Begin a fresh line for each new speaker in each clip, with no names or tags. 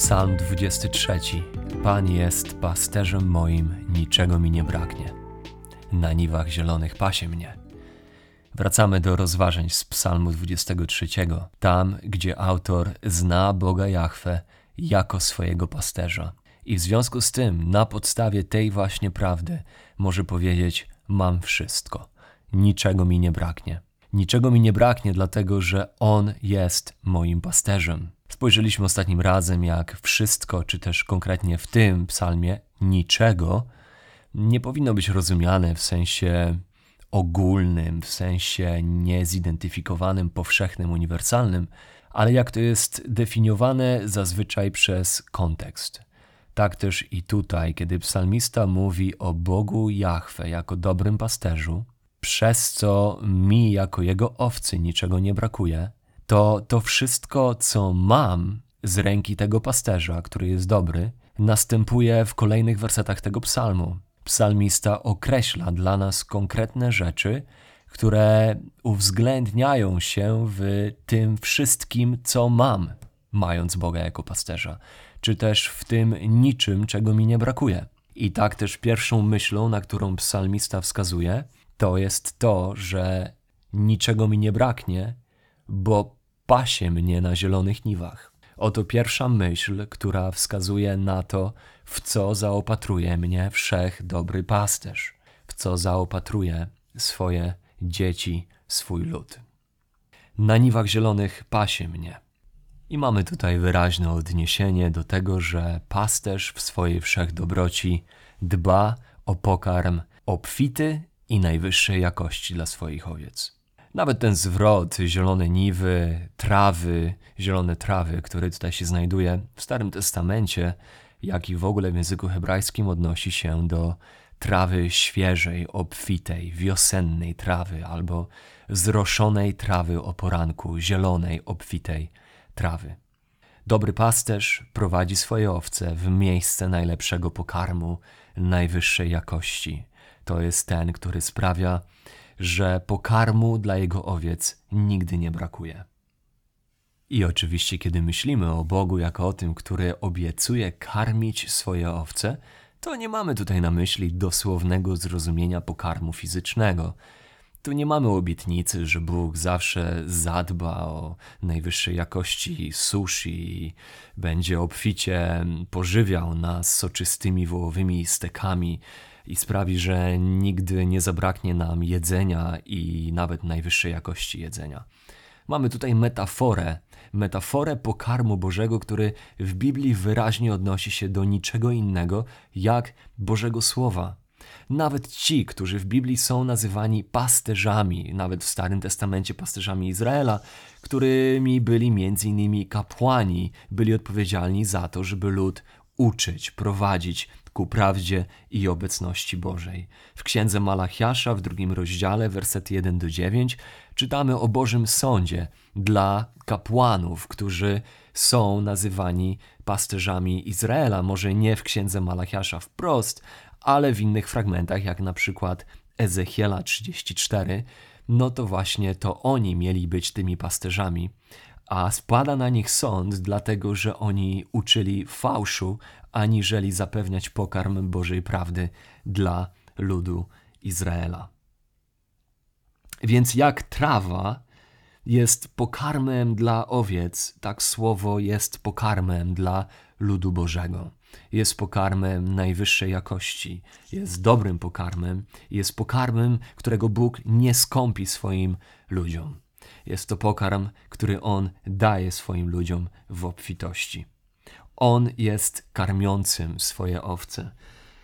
Psalm 23. Pan jest pasterzem moim, niczego mi nie braknie. Na niwach zielonych pasie mnie. Wracamy do rozważań z Psalmu 23, tam gdzie autor zna Boga Jahwe jako swojego pasterza. I w związku z tym, na podstawie tej właśnie prawdy, może powiedzieć: Mam wszystko, niczego mi nie braknie. Niczego mi nie braknie, dlatego że On jest moim pasterzem. Spojrzeliśmy ostatnim razem, jak wszystko, czy też konkretnie w tym psalmie, niczego, nie powinno być rozumiane w sensie ogólnym, w sensie niezidentyfikowanym, powszechnym, uniwersalnym, ale jak to jest definiowane zazwyczaj przez kontekst. Tak też i tutaj, kiedy psalmista mówi o Bogu Jahwe jako dobrym pasterzu, przez co mi jako jego owcy niczego nie brakuje, to to wszystko, co mam z ręki tego pasterza, który jest dobry, następuje w kolejnych wersetach tego psalmu. Psalmista określa dla nas konkretne rzeczy, które uwzględniają się w tym wszystkim, co mam, mając Boga jako pasterza, czy też w tym niczym, czego mi nie brakuje. I tak też pierwszą myślą, na którą psalmista wskazuje, to jest to, że niczego mi nie braknie, bo pasie mnie na zielonych niwach. Oto pierwsza myśl, która wskazuje na to, w co zaopatruje mnie wszech dobry pasterz, w co zaopatruje swoje dzieci, swój lud. Na niwach zielonych pasie mnie. I mamy tutaj wyraźne odniesienie do tego, że pasterz w swojej wszechdobroci dba o pokarm obfity i najwyższej jakości dla swoich owiec. Nawet ten zwrot, zielone niwy, trawy, zielone trawy, który tutaj się znajduje w Starym Testamencie, jak i w ogóle w języku hebrajskim odnosi się do trawy świeżej, obfitej, wiosennej trawy albo zroszonej trawy o poranku, zielonej, obfitej trawy. Dobry pasterz prowadzi swoje owce w miejsce najlepszego pokarmu, najwyższej jakości. To jest ten, który sprawia, że pokarmu dla jego owiec nigdy nie brakuje. I oczywiście, kiedy myślimy o Bogu jako o tym, który obiecuje karmić swoje owce, to nie mamy tutaj na myśli dosłownego zrozumienia pokarmu fizycznego. Tu nie mamy obietnicy, że Bóg zawsze zadba o najwyższej jakości sushi i będzie obficie pożywiał nas soczystymi wołowymi stekami i sprawi, że nigdy nie zabraknie nam jedzenia i nawet najwyższej jakości jedzenia. Mamy tutaj metaforę, metaforę pokarmu Bożego, który w Biblii wyraźnie odnosi się do niczego innego jak Bożego Słowa. Nawet ci, którzy w Biblii są nazywani pasterzami, nawet w Starym Testamencie pasterzami Izraela, którymi byli innymi kapłani, byli odpowiedzialni za to, żeby lud uczyć, prowadzić, ku prawdzie i obecności Bożej. W księdze Malachiasza w drugim rozdziale, werset 1 do 9, czytamy o Bożym sądzie dla kapłanów, którzy są nazywani pasterzami Izraela. Może nie w księdze Malachiasza wprost, ale w innych fragmentach, jak na przykład Ezechiela 34, no to właśnie to oni mieli być tymi pasterzami, a spada na nich sąd, dlatego że oni uczyli fałszu, aniżeli zapewniać pokarm Bożej prawdy dla ludu Izraela. Więc jak trawa jest pokarmem dla owiec, tak słowo jest pokarmem dla ludu Bożego. Jest pokarmem najwyższej jakości, jest dobrym pokarmem, jest pokarmem, którego Bóg nie skąpi swoim ludziom. Jest to pokarm, który On daje swoim ludziom w obfitości. On jest karmiącym swoje owce.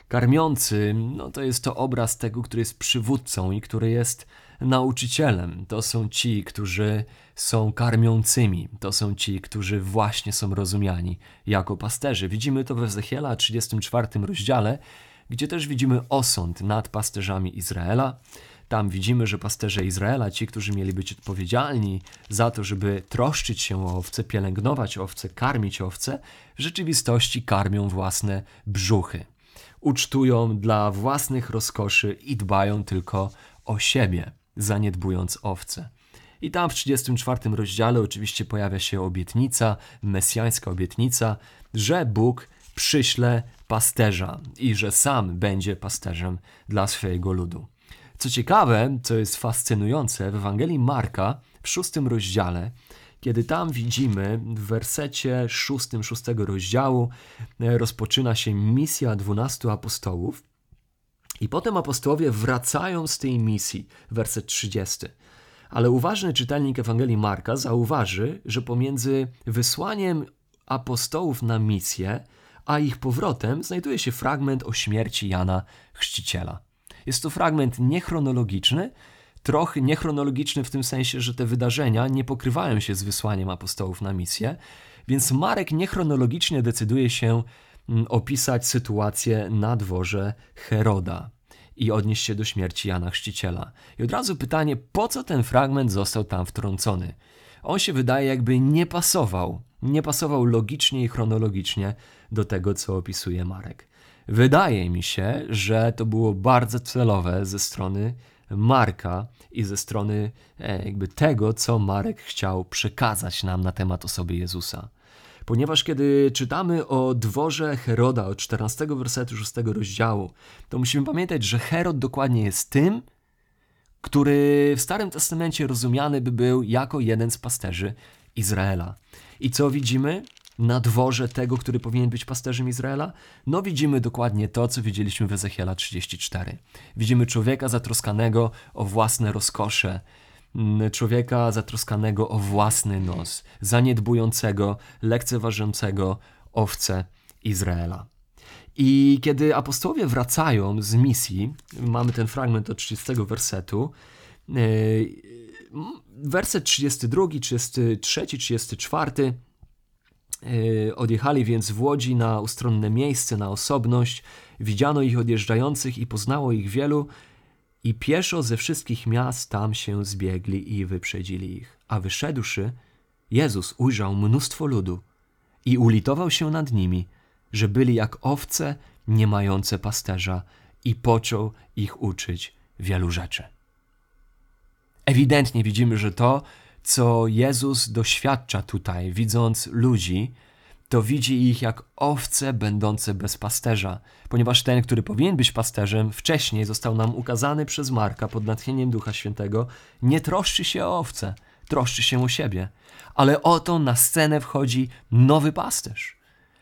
Karmiący, no to jest to obraz tego, który jest przywódcą i który jest nauczycielem. To są ci, którzy są karmiącymi. To są ci, którzy właśnie są rozumiani jako pasterzy. Widzimy to we Ezechiela 34 rozdziale, gdzie też widzimy osąd nad pasterzami Izraela. Tam widzimy, że pasterze Izraela, ci, którzy mieli być odpowiedzialni za to, żeby troszczyć się o owce, pielęgnować owce, karmić owce, w rzeczywistości karmią własne brzuchy. Ucztują dla własnych rozkoszy i dbają tylko o siebie, zaniedbując owce. I tam w 34 rozdziale oczywiście pojawia się obietnica, mesjańska obietnica, że Bóg przyśle pasterza i że sam będzie pasterzem dla swojego ludu. Co ciekawe, co jest fascynujące, w Ewangelii Marka w szóstym rozdziale, kiedy tam widzimy w wersecie szóstym szóstego rozdziału e, rozpoczyna się misja dwunastu apostołów i potem apostołowie wracają z tej misji, werset 30. Ale uważny czytelnik Ewangelii Marka zauważy, że pomiędzy wysłaniem apostołów na misję, a ich powrotem znajduje się fragment o śmierci Jana Chrzciciela. Jest to fragment niechronologiczny, trochę niechronologiczny w tym sensie, że te wydarzenia nie pokrywają się z wysłaniem apostołów na misję, więc Marek niechronologicznie decyduje się mm, opisać sytuację na dworze Heroda i odnieść się do śmierci Jana Chrzciciela. I od razu pytanie, po co ten fragment został tam wtrącony? On się wydaje jakby nie pasował, nie pasował logicznie i chronologicznie do tego, co opisuje Marek. Wydaje mi się, że to było bardzo celowe ze strony Marka i ze strony e, jakby tego, co Marek chciał przekazać nam na temat osoby Jezusa. Ponieważ kiedy czytamy o dworze Heroda od 14 wersetu 6 rozdziału, to musimy pamiętać, że Herod dokładnie jest tym, który w Starym Testamencie rozumiany by był jako jeden z pasterzy Izraela. I co widzimy? Na dworze tego, który powinien być pasterzem Izraela? No widzimy dokładnie to, co widzieliśmy w Ezechiela 34. Widzimy człowieka zatroskanego o własne rozkosze, mm, człowieka zatroskanego o własny nos, zaniedbującego, lekceważącego owce Izraela. I kiedy apostołowie wracają z misji, mamy ten fragment od 30 wersetu, yy, werset 32, 33, 34 E, odjechali więc w łodzi na ustronne miejsce, na osobność. Widziano ich odjeżdżających i poznało ich wielu, i pieszo ze wszystkich miast tam się zbiegli i wyprzedzili ich. A wyszedłszy, Jezus ujrzał mnóstwo ludu i ulitował się nad nimi, że byli jak owce nie mające pasterza, i począł ich uczyć wielu rzeczy. Ewidentnie widzimy, że to, co Jezus doświadcza tutaj, widząc ludzi, to widzi ich jak owce będące bez pasterza, ponieważ ten, który powinien być pasterzem, wcześniej został nam ukazany przez Marka pod natchnieniem Ducha Świętego, nie troszczy się o owce, troszczy się o siebie. Ale oto na scenę wchodzi nowy pasterz.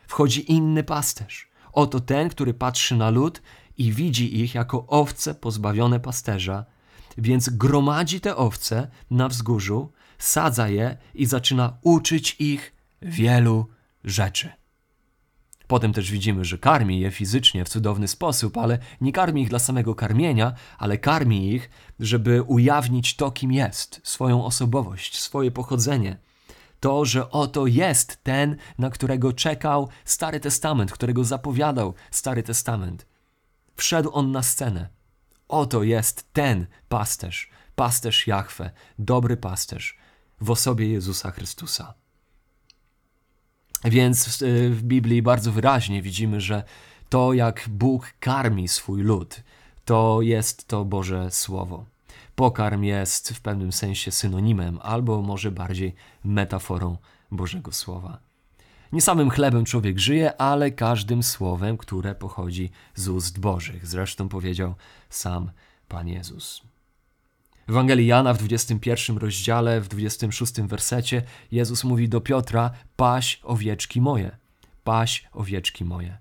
Wchodzi inny pasterz. Oto ten, który patrzy na lud i widzi ich jako owce pozbawione pasterza, więc gromadzi te owce na wzgórzu sadza je i zaczyna uczyć ich wielu rzeczy. Potem też widzimy, że karmi je fizycznie w cudowny sposób, ale nie karmi ich dla samego karmienia, ale karmi ich, żeby ujawnić to, kim jest, swoją osobowość, swoje pochodzenie. To, że oto jest ten, na którego czekał Stary Testament, którego zapowiadał Stary Testament. Wszedł on na scenę. Oto jest ten pasterz, pasterz Jahwe, dobry pasterz, w osobie Jezusa Chrystusa. Więc w Biblii bardzo wyraźnie widzimy, że to, jak Bóg karmi swój lud, to jest to Boże Słowo. Pokarm jest w pewnym sensie synonimem, albo może bardziej metaforą Bożego Słowa. Nie samym chlebem człowiek żyje, ale każdym słowem, które pochodzi z ust Bożych. Zresztą powiedział sam Pan Jezus. Ewangelii Jana w 21 rozdziale, w 26 wersecie Jezus mówi do Piotra: Paś owieczki moje, paś owieczki moje.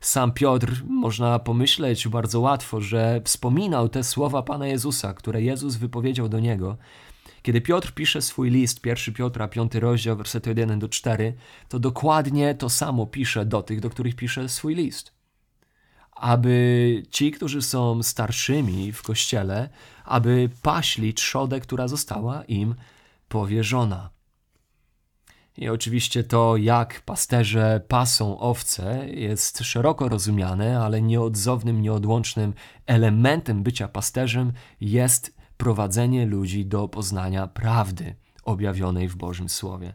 Sam Piotr, można pomyśleć bardzo łatwo, że wspominał te słowa Pana Jezusa, które Jezus wypowiedział do niego. Kiedy Piotr pisze swój list, 1 Piotra, 5 rozdział, wersety 1 do 4, to dokładnie to samo pisze do tych, do których pisze swój list aby ci, którzy są starszymi w kościele, aby paśli trzodę, która została im powierzona. I oczywiście to, jak pasterze pasą owce, jest szeroko rozumiane, ale nieodzownym, nieodłącznym elementem bycia pasterzem jest prowadzenie ludzi do poznania prawdy objawionej w Bożym Słowie.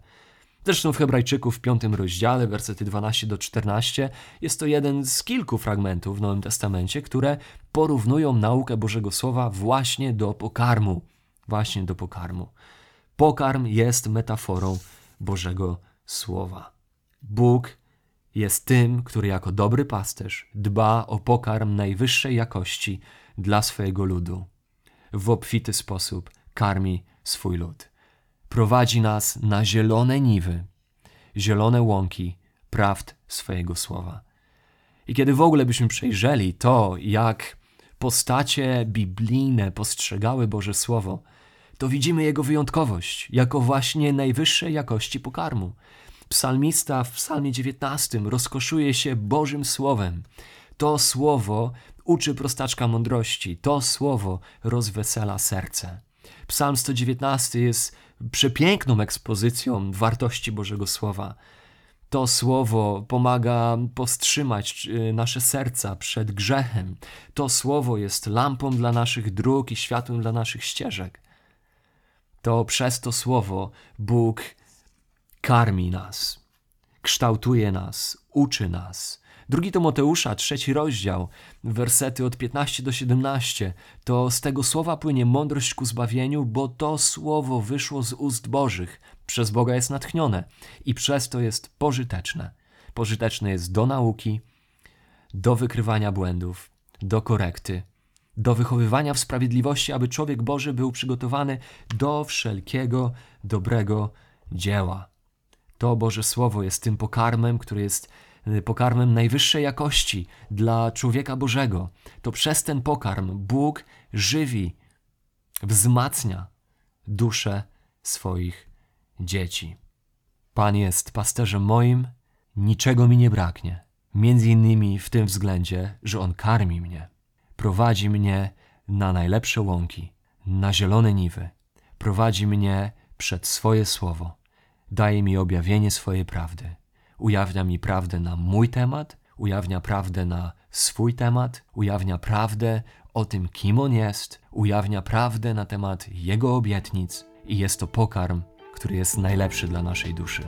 Zresztą w Hebrajczyków w piątym rozdziale, wersety 12 do 14, jest to jeden z kilku fragmentów w Nowym Testamencie, które porównują naukę Bożego Słowa właśnie do pokarmu. Właśnie do pokarmu. Pokarm jest metaforą Bożego Słowa. Bóg jest tym, który jako dobry pasterz dba o pokarm najwyższej jakości dla swojego ludu. W obfity sposób karmi swój lud. Prowadzi nas na zielone niwy, zielone łąki prawd swojego słowa. I kiedy w ogóle byśmy przejrzeli to, jak postacie biblijne postrzegały Boże Słowo, to widzimy jego wyjątkowość jako właśnie najwyższej jakości pokarmu. Psalmista w Psalmie 19 rozkoszuje się Bożym Słowem. To słowo uczy prostaczka mądrości, to słowo rozwesela serce. Psalm 119 jest przepiękną ekspozycją wartości Bożego Słowa. To słowo pomaga powstrzymać y, nasze serca przed grzechem. To słowo jest lampą dla naszych dróg i światłem dla naszych ścieżek. To przez to słowo Bóg karmi nas, kształtuje nas, uczy nas. Drugi to Moteusza, trzeci rozdział, wersety od 15 do 17. To z tego słowa płynie mądrość ku zbawieniu, bo to słowo wyszło z ust Bożych, przez Boga jest natchnione i przez to jest pożyteczne. Pożyteczne jest do nauki, do wykrywania błędów, do korekty, do wychowywania w sprawiedliwości, aby człowiek Boży był przygotowany do wszelkiego dobrego dzieła. To Boże Słowo jest tym pokarmem, który jest pokarmem najwyższej jakości dla człowieka Bożego. To przez ten pokarm Bóg żywi, wzmacnia duszę swoich dzieci. Pan jest pasterzem moim, niczego mi nie braknie. Między innymi w tym względzie, że On karmi mnie, prowadzi mnie na najlepsze łąki, na zielone niwy, prowadzi mnie przed swoje słowo, daje mi objawienie swojej prawdy, ujawnia mi prawdę na mój temat, ujawnia prawdę na swój temat, ujawnia prawdę o tym, kim On jest, ujawnia prawdę na temat Jego obietnic i jest to pokarm który jest najlepszy dla naszej duszy.